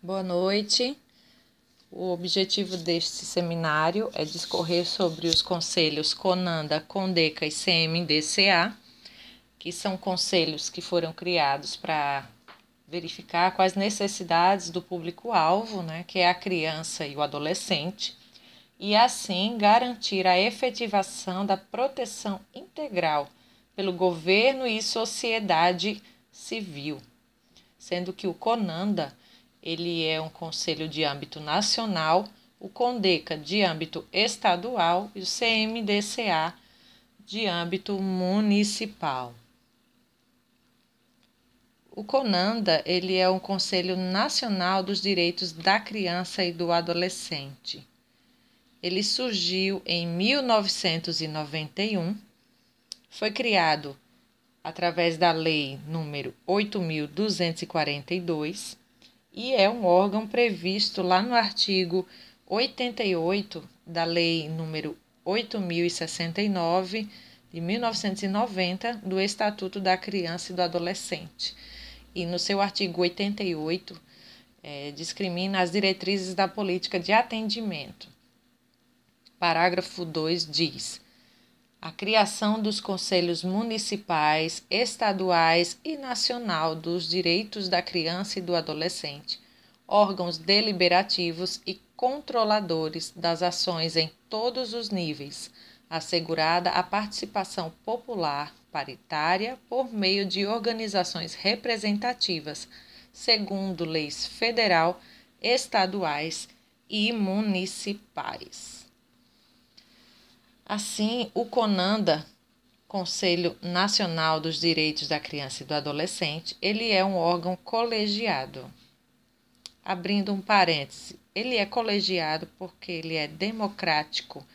Boa noite. O objetivo deste seminário é discorrer sobre os conselhos CONANDA, CONDECA e CMDCA, que são conselhos que foram criados para verificar quais necessidades do público-alvo, né, que é a criança e o adolescente, e assim garantir a efetivação da proteção integral pelo governo e sociedade civil, sendo que o CONANDA ele é um conselho de âmbito nacional, o CONDECA de âmbito estadual e o CMDCA de âmbito municipal. O CONANDA ele é um Conselho Nacional dos Direitos da Criança e do Adolescente. Ele surgiu em 1991, foi criado através da Lei número 8.242 e é um órgão previsto lá no artigo 88 da Lei número 8069 de 1990 do Estatuto da Criança e do Adolescente. E no seu artigo 88 é, discrimina as diretrizes da política de atendimento. Parágrafo 2 diz: a criação dos conselhos municipais, estaduais e nacional dos direitos da criança e do adolescente, órgãos deliberativos e controladores das ações em todos os níveis, assegurada a participação popular paritária por meio de organizações representativas, segundo leis federal, estaduais e municipais. Assim, o CONANDA, Conselho Nacional dos Direitos da Criança e do Adolescente, ele é um órgão colegiado. Abrindo um parêntese, ele é colegiado porque ele é democrático,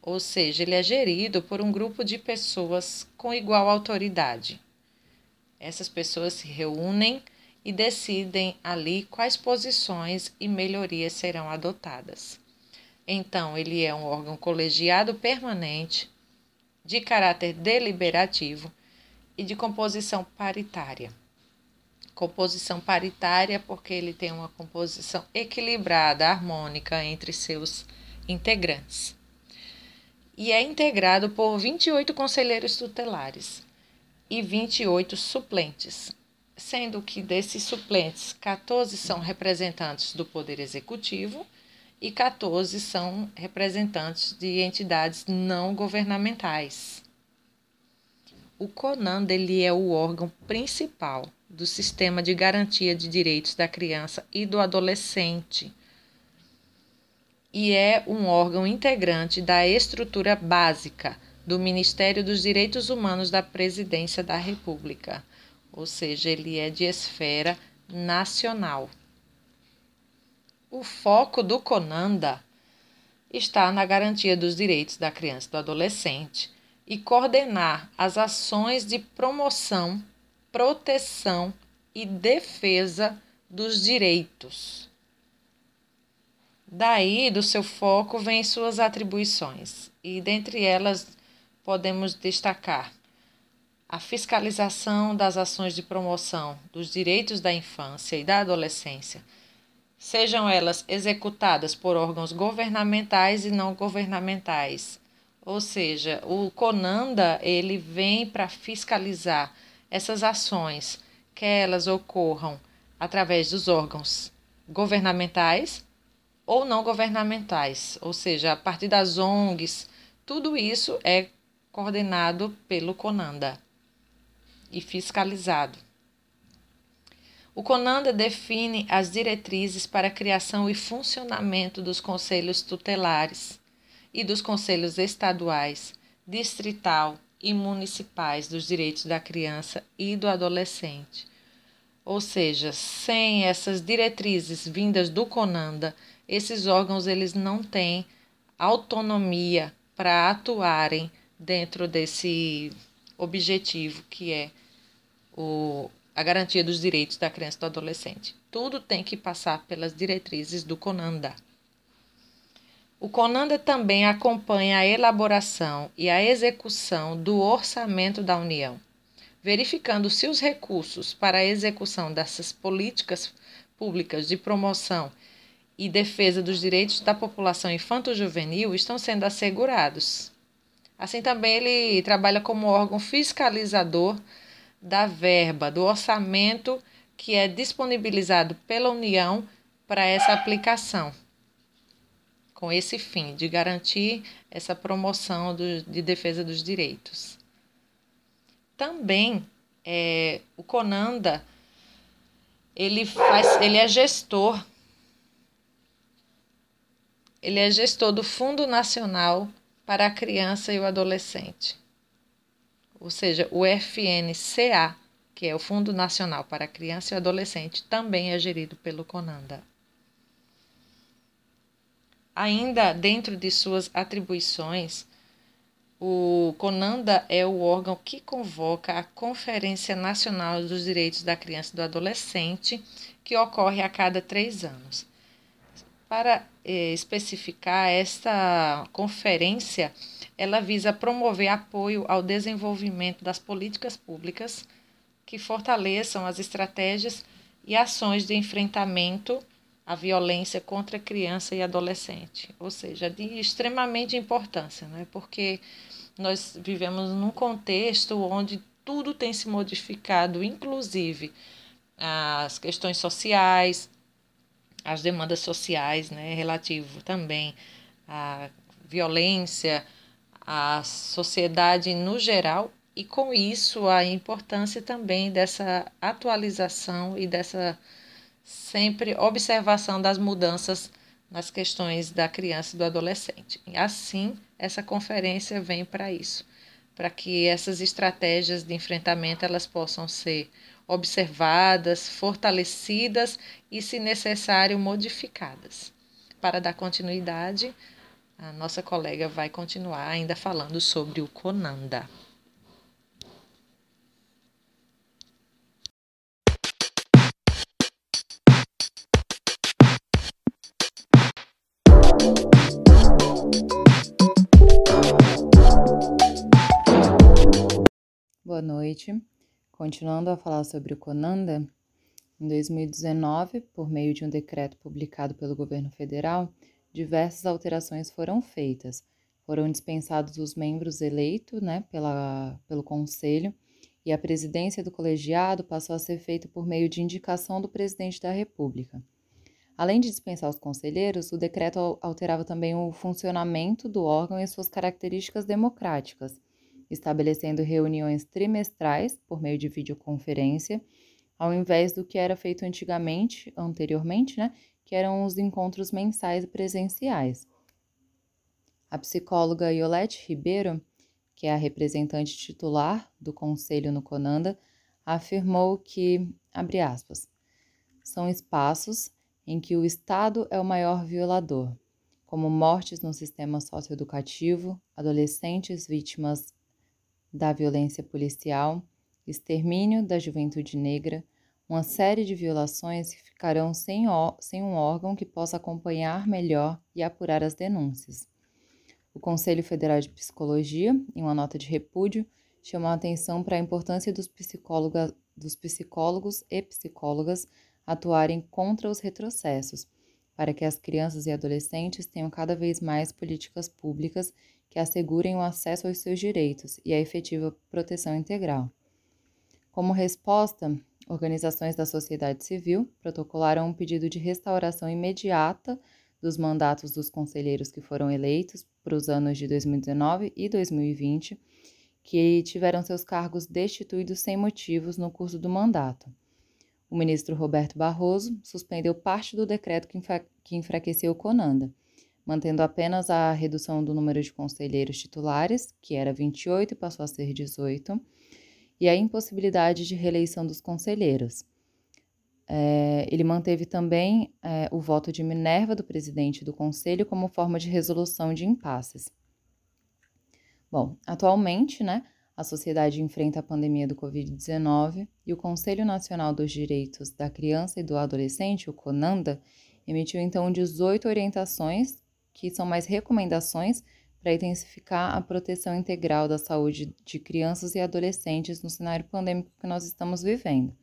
ou seja, ele é gerido por um grupo de pessoas com igual autoridade. Essas pessoas se reúnem e decidem ali quais posições e melhorias serão adotadas. Então, ele é um órgão colegiado permanente, de caráter deliberativo e de composição paritária. Composição paritária porque ele tem uma composição equilibrada, harmônica entre seus integrantes. E é integrado por 28 conselheiros tutelares e 28 suplentes, sendo que desses suplentes, 14 são representantes do Poder Executivo e 14 são representantes de entidades não governamentais. O CONAND ele é o órgão principal do sistema de garantia de direitos da criança e do adolescente e é um órgão integrante da estrutura básica do Ministério dos Direitos Humanos da Presidência da República, ou seja, ele é de esfera nacional. O foco do CONANDA está na garantia dos direitos da criança e do adolescente e coordenar as ações de promoção, proteção e defesa dos direitos. Daí, do seu foco, vêm suas atribuições, e dentre elas podemos destacar a fiscalização das ações de promoção dos direitos da infância e da adolescência sejam elas executadas por órgãos governamentais e não governamentais. Ou seja, o CONANDA ele vem para fiscalizar essas ações, que elas ocorram através dos órgãos governamentais ou não governamentais, ou seja, a partir das ONGs, tudo isso é coordenado pelo CONANDA e fiscalizado. O CONANDA define as diretrizes para a criação e funcionamento dos conselhos tutelares e dos conselhos estaduais, distrital e municipais dos direitos da criança e do adolescente. Ou seja, sem essas diretrizes vindas do CONANDA, esses órgãos eles não têm autonomia para atuarem dentro desse objetivo que é o a garantia dos direitos da criança e do adolescente. Tudo tem que passar pelas diretrizes do CONANDA. O CONANDA também acompanha a elaboração e a execução do orçamento da União, verificando se os recursos para a execução dessas políticas públicas de promoção e defesa dos direitos da população infanto-juvenil estão sendo assegurados. Assim também ele trabalha como órgão fiscalizador da verba, do orçamento que é disponibilizado pela União para essa aplicação, com esse fim de garantir essa promoção do, de defesa dos direitos. Também é, o Conanda ele faz, ele é gestor, ele é gestor do Fundo Nacional para a Criança e o Adolescente, ou seja, o FNCA, que é o Fundo Nacional para Criança e Adolescente, também é gerido pelo Conanda. Ainda dentro de suas atribuições, o CONANDA é o órgão que convoca a Conferência Nacional dos Direitos da Criança e do Adolescente, que ocorre a cada três anos. Para eh, especificar, esta conferência ela visa promover apoio ao desenvolvimento das políticas públicas que fortaleçam as estratégias e ações de enfrentamento à violência contra criança e adolescente, ou seja, de extremamente importância, né? porque nós vivemos num contexto onde tudo tem se modificado, inclusive as questões sociais, as demandas sociais, né, relativo também à violência, à sociedade no geral, e com isso a importância também dessa atualização e dessa sempre observação das mudanças nas questões da criança e do adolescente. Assim, essa conferência vem para isso, para que essas estratégias de enfrentamento elas possam ser observadas, fortalecidas e, se necessário, modificadas. Para dar continuidade, a nossa colega vai continuar ainda falando sobre o Conanda. Boa noite. Continuando a falar sobre o Conanda, em 2019, por meio de um decreto publicado pelo governo federal, diversas alterações foram feitas. Foram dispensados os membros eleitos né, pela, pelo Conselho e a presidência do colegiado passou a ser feita por meio de indicação do presidente da República. Além de dispensar os conselheiros, o decreto alterava também o funcionamento do órgão e suas características democráticas estabelecendo reuniões trimestrais por meio de videoconferência, ao invés do que era feito antigamente, anteriormente, né, que eram os encontros mensais presenciais. A psicóloga Iolete Ribeiro, que é a representante titular do conselho no Conanda, afirmou que, abre aspas, são espaços em que o Estado é o maior violador, como mortes no sistema socioeducativo, adolescentes vítimas da violência policial, extermínio da juventude negra, uma série de violações que ficarão sem, sem um órgão que possa acompanhar melhor e apurar as denúncias. O Conselho Federal de Psicologia, em uma nota de repúdio, chamou a atenção para a importância dos, dos psicólogos e psicólogas atuarem contra os retrocessos, para que as crianças e adolescentes tenham cada vez mais políticas públicas que assegurem o acesso aos seus direitos e a efetiva proteção integral. Como resposta, organizações da sociedade civil protocolaram um pedido de restauração imediata dos mandatos dos conselheiros que foram eleitos para os anos de 2019 e 2020, que tiveram seus cargos destituídos sem motivos no curso do mandato. O ministro Roberto Barroso suspendeu parte do decreto que enfraqueceu o Conanda mantendo apenas a redução do número de conselheiros titulares, que era 28 e passou a ser 18, e a impossibilidade de reeleição dos conselheiros. É, ele manteve também é, o voto de Minerva do presidente do conselho como forma de resolução de impasses. Bom, atualmente, né, a sociedade enfrenta a pandemia do Covid-19 e o Conselho Nacional dos Direitos da Criança e do Adolescente, o CONANDA, emitiu então 18 orientações que são mais recomendações para intensificar a proteção integral da saúde de crianças e adolescentes no cenário pandêmico que nós estamos vivendo.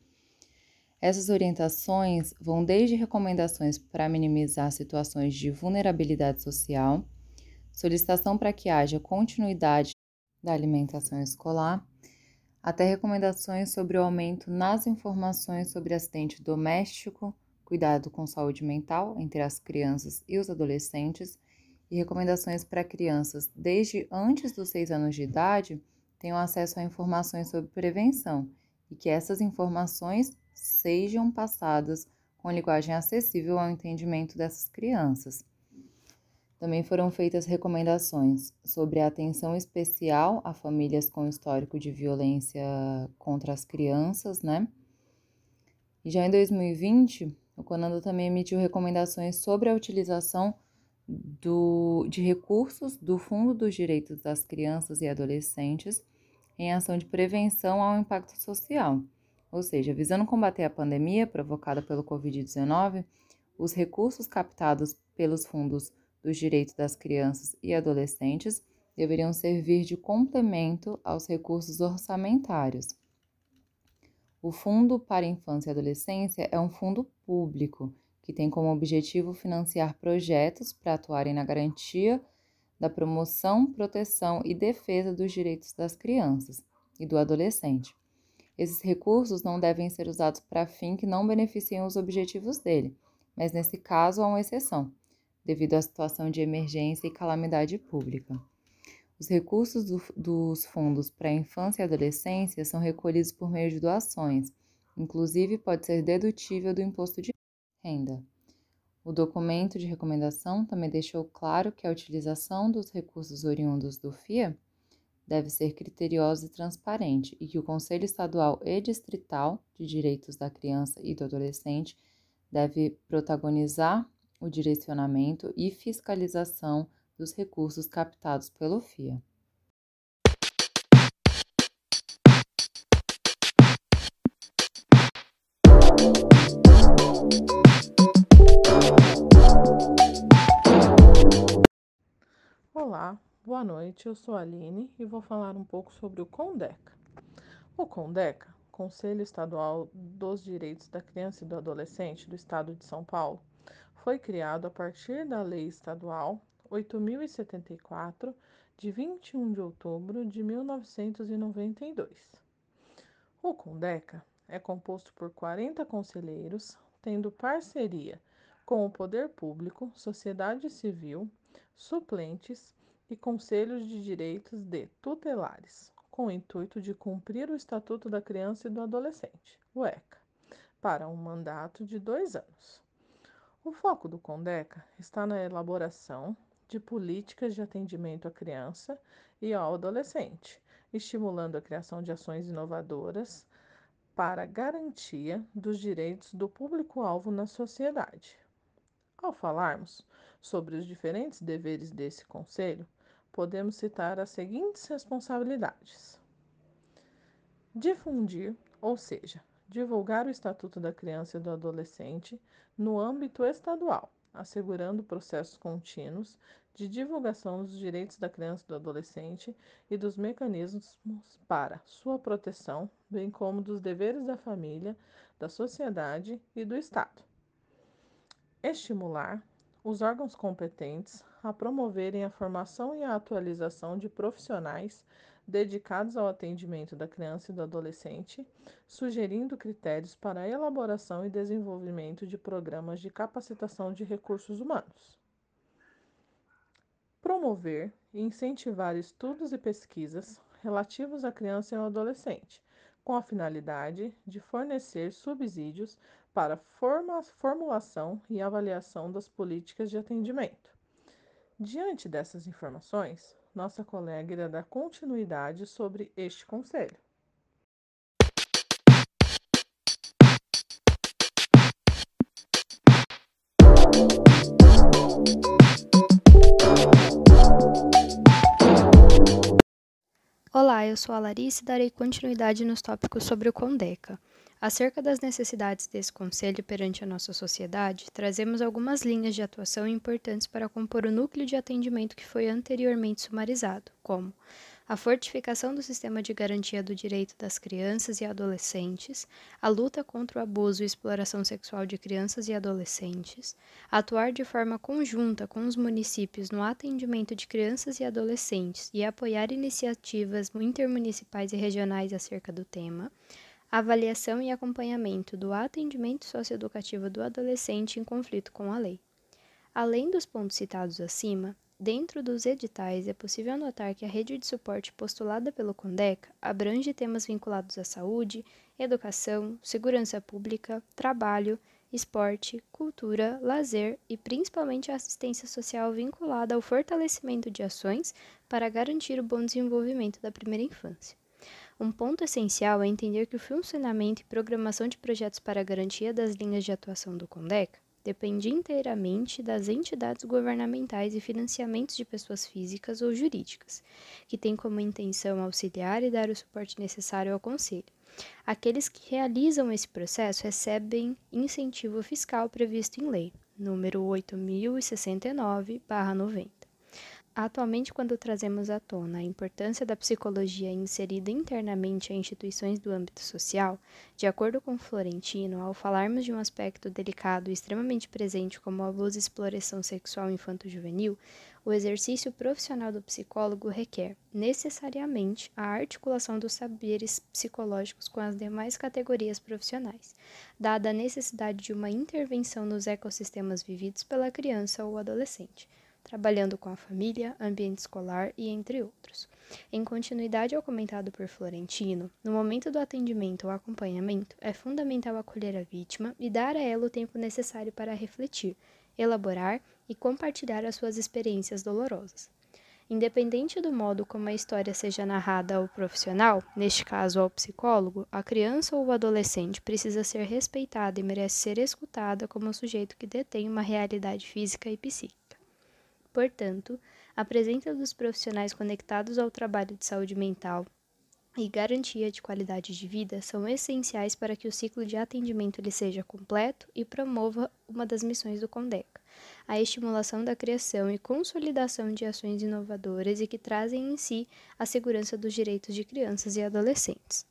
Essas orientações vão desde recomendações para minimizar situações de vulnerabilidade social, solicitação para que haja continuidade da alimentação escolar, até recomendações sobre o aumento nas informações sobre acidente doméstico, cuidado com saúde mental entre as crianças e os adolescentes e recomendações para crianças desde antes dos seis anos de idade tenham acesso a informações sobre prevenção e que essas informações sejam passadas com linguagem acessível ao entendimento dessas crianças. Também foram feitas recomendações sobre a atenção especial a famílias com histórico de violência contra as crianças, né? E já em 2020, o CONANDO também emitiu recomendações sobre a utilização do, de recursos do Fundo dos Direitos das Crianças e Adolescentes em ação de prevenção ao impacto social, ou seja, visando combater a pandemia provocada pelo Covid-19, os recursos captados pelos fundos dos direitos das crianças e adolescentes deveriam servir de complemento aos recursos orçamentários. O Fundo para Infância e Adolescência é um fundo público que tem como objetivo financiar projetos para atuarem na garantia da promoção, proteção e defesa dos direitos das crianças e do adolescente. Esses recursos não devem ser usados para fim que não beneficiem os objetivos dele, mas nesse caso há uma exceção, devido à situação de emergência e calamidade pública. Os recursos do, dos fundos para a infância e adolescência são recolhidos por meio de doações, inclusive pode ser dedutível do imposto de renda. O documento de recomendação também deixou claro que a utilização dos recursos oriundos do FIA deve ser criteriosa e transparente e que o Conselho Estadual e Distrital de Direitos da Criança e do Adolescente deve protagonizar o direcionamento e fiscalização dos recursos captados pelo FIA. Olá, boa noite. Eu sou a Aline e vou falar um pouco sobre o CONDECA. O CONDECA, Conselho Estadual dos Direitos da Criança e do Adolescente do Estado de São Paulo, foi criado a partir da Lei Estadual 8074, de 21 de outubro de 1992. O CONDECA é composto por 40 conselheiros, tendo parceria com o poder público, sociedade civil, suplentes e conselhos de direitos de tutelares, com o intuito de cumprir o Estatuto da Criança e do Adolescente, o ECA, para um mandato de dois anos. O foco do CONDECA está na elaboração de políticas de atendimento à criança e ao adolescente, estimulando a criação de ações inovadoras para garantia dos direitos do público-alvo na sociedade. Ao falarmos sobre os diferentes deveres desse conselho, podemos citar as seguintes responsabilidades: difundir, ou seja, divulgar o Estatuto da Criança e do Adolescente no âmbito estadual, assegurando processos contínuos de divulgação dos direitos da criança e do adolescente e dos mecanismos para sua proteção, bem como dos deveres da família, da sociedade e do Estado. Estimular os órgãos competentes a promoverem a formação e a atualização de profissionais dedicados ao atendimento da criança e do adolescente, sugerindo critérios para a elaboração e desenvolvimento de programas de capacitação de recursos humanos. Promover e incentivar estudos e pesquisas relativos à criança e ao adolescente, com a finalidade de fornecer subsídios para a formulação e avaliação das políticas de atendimento. Diante dessas informações, nossa colega irá dar continuidade sobre este conselho. Olá, eu sou a Larissa e darei continuidade nos tópicos sobre o Condeca. Acerca das necessidades desse conselho perante a nossa sociedade, trazemos algumas linhas de atuação importantes para compor o núcleo de atendimento que foi anteriormente sumarizado, como a fortificação do sistema de garantia do direito das crianças e adolescentes, a luta contra o abuso e exploração sexual de crianças e adolescentes, atuar de forma conjunta com os municípios no atendimento de crianças e adolescentes e apoiar iniciativas intermunicipais e regionais acerca do tema, avaliação e acompanhamento do atendimento socioeducativo do adolescente em conflito com a lei. Além dos pontos citados acima, Dentro dos editais, é possível notar que a rede de suporte postulada pelo CONDECA abrange temas vinculados à saúde, educação, segurança pública, trabalho, esporte, cultura, lazer e principalmente a assistência social vinculada ao fortalecimento de ações para garantir o bom desenvolvimento da primeira infância. Um ponto essencial é entender que o funcionamento e programação de projetos para garantia das linhas de atuação do CONDECA depende inteiramente das entidades governamentais e financiamentos de pessoas físicas ou jurídicas, que têm como intenção auxiliar e dar o suporte necessário ao Conselho. Aqueles que realizam esse processo recebem incentivo fiscal previsto em lei, número 8069/90. Atualmente, quando trazemos à tona a importância da psicologia inserida internamente a instituições do âmbito social, de acordo com Florentino, ao falarmos de um aspecto delicado e extremamente presente como abuso e exploração sexual infanto-juvenil, o exercício profissional do psicólogo requer, necessariamente, a articulação dos saberes psicológicos com as demais categorias profissionais, dada a necessidade de uma intervenção nos ecossistemas vividos pela criança ou adolescente trabalhando com a família, ambiente escolar e entre outros. Em continuidade ao comentado por Florentino, no momento do atendimento ou acompanhamento, é fundamental acolher a vítima e dar a ela o tempo necessário para refletir, elaborar e compartilhar as suas experiências dolorosas. Independente do modo como a história seja narrada ao profissional, neste caso ao psicólogo, a criança ou o adolescente precisa ser respeitada e merece ser escutada como um sujeito que detém uma realidade física e psíquica. Portanto, a presença dos profissionais conectados ao trabalho de saúde mental e garantia de qualidade de vida são essenciais para que o ciclo de atendimento lhe seja completo e promova uma das missões do CONDECA, a estimulação da criação e consolidação de ações inovadoras e que trazem em si a segurança dos direitos de crianças e adolescentes.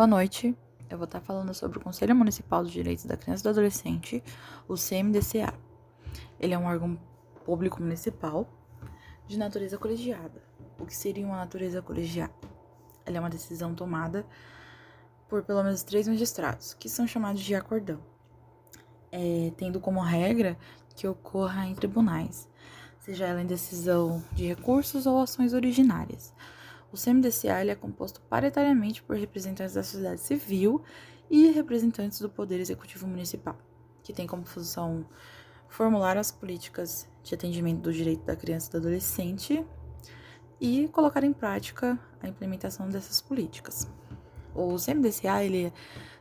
Boa noite. Eu vou estar falando sobre o Conselho Municipal dos Direitos da Criança e do Adolescente, o CMDCA. Ele é um órgão público municipal de natureza colegiada. O que seria uma natureza colegiada? Ela é uma decisão tomada por pelo menos três magistrados, que são chamados de acordão, é, tendo como regra que ocorra em tribunais, seja ela em decisão de recursos ou ações originárias. O CMDCA é composto paritariamente por representantes da sociedade civil e representantes do Poder Executivo Municipal, que tem como função formular as políticas de atendimento do direito da criança e do adolescente e colocar em prática a implementação dessas políticas. O CMDCA, ele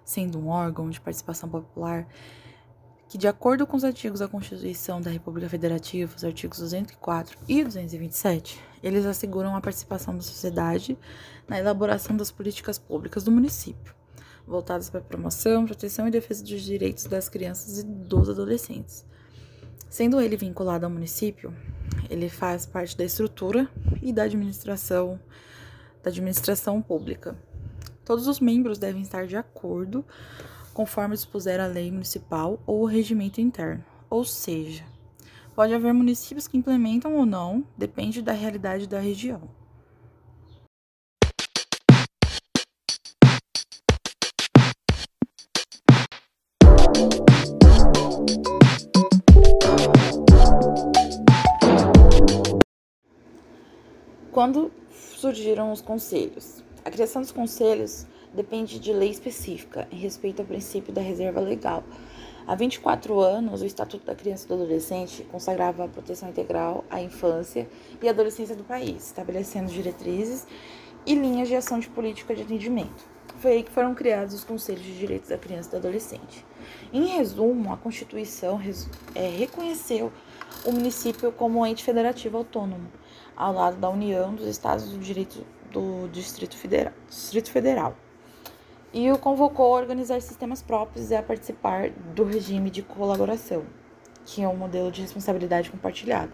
sendo um órgão de participação popular que, de acordo com os artigos da Constituição da República Federativa, os artigos 204 e 227, eles asseguram a participação da sociedade na elaboração das políticas públicas do município, voltadas para a promoção, proteção e defesa dos direitos das crianças e dos adolescentes. Sendo ele vinculado ao município, ele faz parte da estrutura e da administração da administração pública. Todos os membros devem estar de acordo conforme dispuser a lei municipal ou o regimento interno. Ou seja, pode haver municípios que implementam ou não, depende da realidade da região. Quando surgiram os conselhos? A criação dos conselhos depende de lei específica em respeito ao princípio da reserva legal. Há 24 anos, o Estatuto da Criança e do Adolescente consagrava a proteção integral à infância e adolescência do país, estabelecendo diretrizes e linhas de ação de política de atendimento. Foi aí que foram criados os Conselhos de Direitos da Criança e do Adolescente. Em resumo, a Constituição é, reconheceu o município como um ente federativo autônomo, ao lado da União dos Estados do Direito do Distrito Federal. Distrito Federal. E o convocou a organizar sistemas próprios e a participar do regime de colaboração, que é um modelo de responsabilidade compartilhada.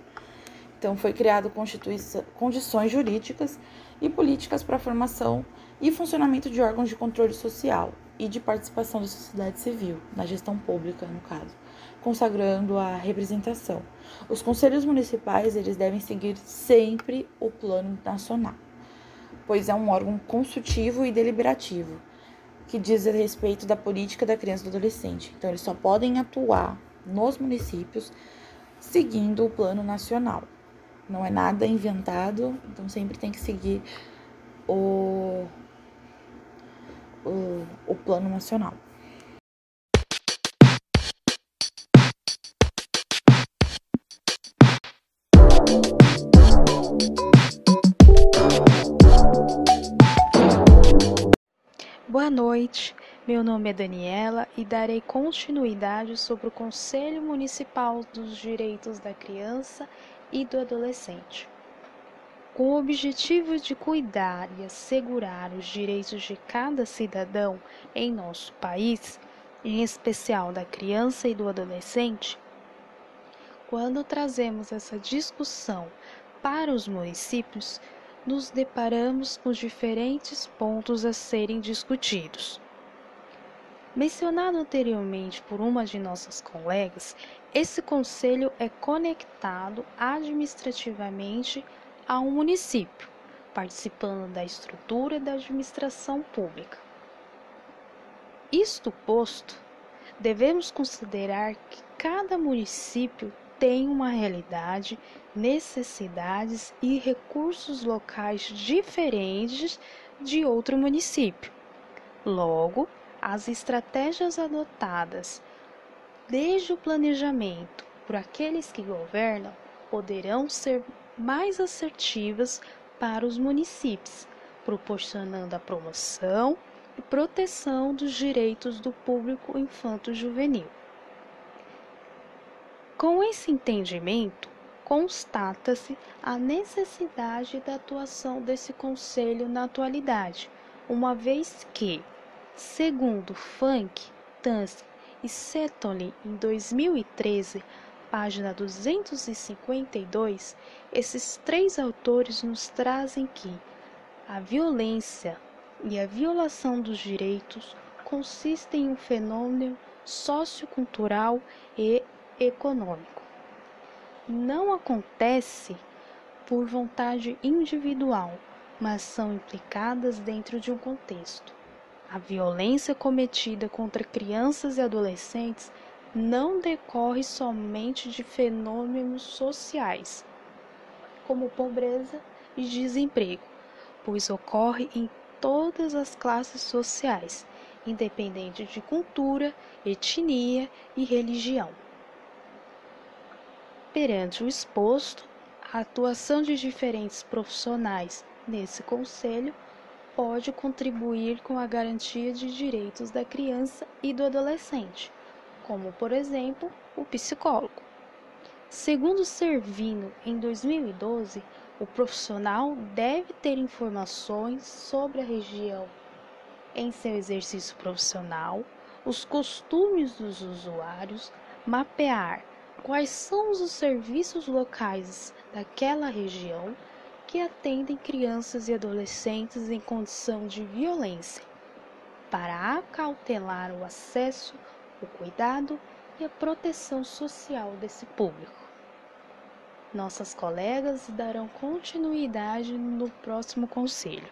Então, foi criado condições jurídicas e políticas para a formação e funcionamento de órgãos de controle social e de participação da sociedade civil, na gestão pública, no caso, consagrando a representação. Os conselhos municipais, eles devem seguir sempre o plano nacional, pois é um órgão consultivo e deliberativo, que diz a respeito da política da criança e do adolescente. Então, eles só podem atuar nos municípios seguindo o plano nacional. Não é nada inventado, então sempre tem que seguir o, o, o plano nacional. Boa noite, meu nome é Daniela e darei continuidade sobre o Conselho Municipal dos Direitos da Criança e do Adolescente. Com o objetivo de cuidar e assegurar os direitos de cada cidadão em nosso país, em especial da criança e do adolescente, quando trazemos essa discussão para os municípios, nos deparamos com diferentes pontos a serem discutidos. Mencionado anteriormente por uma de nossas colegas, esse conselho é conectado administrativamente a um município, participando da estrutura da administração pública. Isto posto, devemos considerar que cada município tem uma realidade, necessidades e recursos locais diferentes de outro município. Logo, as estratégias adotadas desde o planejamento por aqueles que governam poderão ser mais assertivas para os municípios, proporcionando a promoção e proteção dos direitos do público infanto-juvenil. Com esse entendimento, constata-se a necessidade da atuação desse conselho na atualidade, uma vez que, segundo Funk, Tansky e Setoli em 2013, página 252, esses três autores nos trazem que a violência e a violação dos direitos consistem em um fenômeno sociocultural e econômico. Não acontece por vontade individual, mas são implicadas dentro de um contexto. A violência cometida contra crianças e adolescentes não decorre somente de fenômenos sociais, como pobreza e desemprego, pois ocorre em todas as classes sociais, independente de cultura, etnia e religião. Perante o exposto, a atuação de diferentes profissionais nesse conselho pode contribuir com a garantia de direitos da criança e do adolescente, como, por exemplo, o psicólogo. Segundo Servino, em 2012, o profissional deve ter informações sobre a região em seu exercício profissional, os costumes dos usuários, mapear quais são os serviços locais daquela região que atendem crianças e adolescentes em condição de violência, para acautelar o acesso, o cuidado e a proteção social desse público. Nossas colegas darão continuidade no próximo conselho.